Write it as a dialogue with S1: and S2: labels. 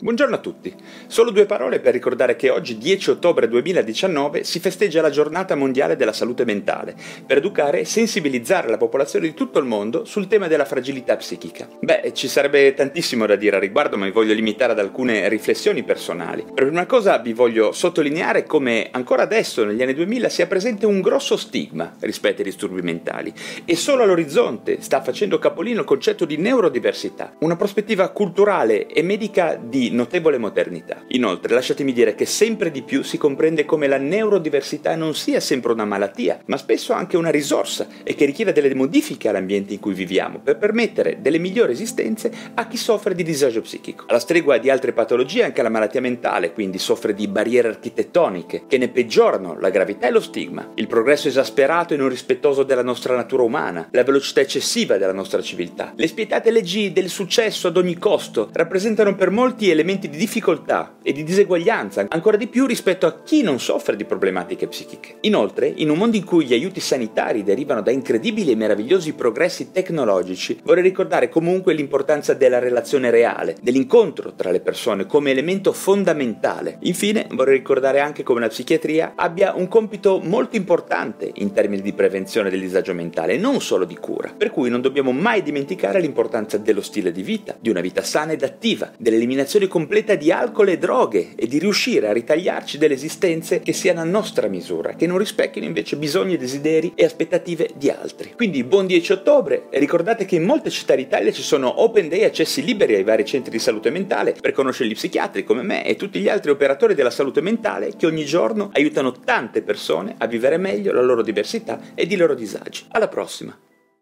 S1: Buongiorno a tutti. Solo due parole per ricordare che oggi, 10 ottobre 2019, si festeggia la giornata mondiale della salute mentale, per educare e sensibilizzare la popolazione di tutto il mondo sul tema della fragilità psichica. Beh, ci sarebbe tantissimo da dire a riguardo, ma mi voglio limitare ad alcune riflessioni personali. Per prima cosa vi voglio sottolineare come ancora adesso, negli anni 2000, sia presente un grosso stigma rispetto ai disturbi mentali e solo all'orizzonte sta facendo capolino il concetto di neurodiversità, una prospettiva culturale e medica di notevole modernità. Inoltre, lasciatemi dire che sempre di più si comprende come la neurodiversità non sia sempre una malattia, ma spesso anche una risorsa e che richieda delle modifiche all'ambiente in cui viviamo per permettere delle migliori esistenze a chi soffre di disagio psichico. Alla stregua di altre patologie, anche la malattia mentale quindi soffre di barriere architettoniche che ne peggiorano la gravità e lo stigma, il progresso esasperato e non rispettoso della nostra natura umana, la velocità eccessiva della nostra civiltà. Le spietate leggi del successo ad ogni costo rappresentano per molti elementi di difficoltà e di diseguaglianza, ancora di più rispetto a chi non soffre di problematiche psichiche. Inoltre, in un mondo in cui gli aiuti sanitari derivano da incredibili e meravigliosi progressi tecnologici, vorrei ricordare comunque l'importanza della relazione reale, dell'incontro tra le persone come elemento fondamentale. Infine, vorrei ricordare anche come la psichiatria abbia un compito molto importante in termini di prevenzione del disagio mentale, non solo di cura, per cui non dobbiamo mai dimenticare l'importanza dello stile di vita, di una vita sana ed attiva, dell'eliminazione completa di alcol e droghe e di riuscire a ritagliarci delle esistenze che siano a nostra misura, che non rispecchino invece bisogni, desideri e aspettative di altri. Quindi buon 10 ottobre e ricordate che in molte città d'Italia ci sono open day accessi liberi ai vari centri di salute mentale per conoscere gli psichiatri come me e tutti gli altri operatori della salute mentale che ogni giorno aiutano tante persone a vivere meglio la loro diversità ed i loro disagi. Alla prossima!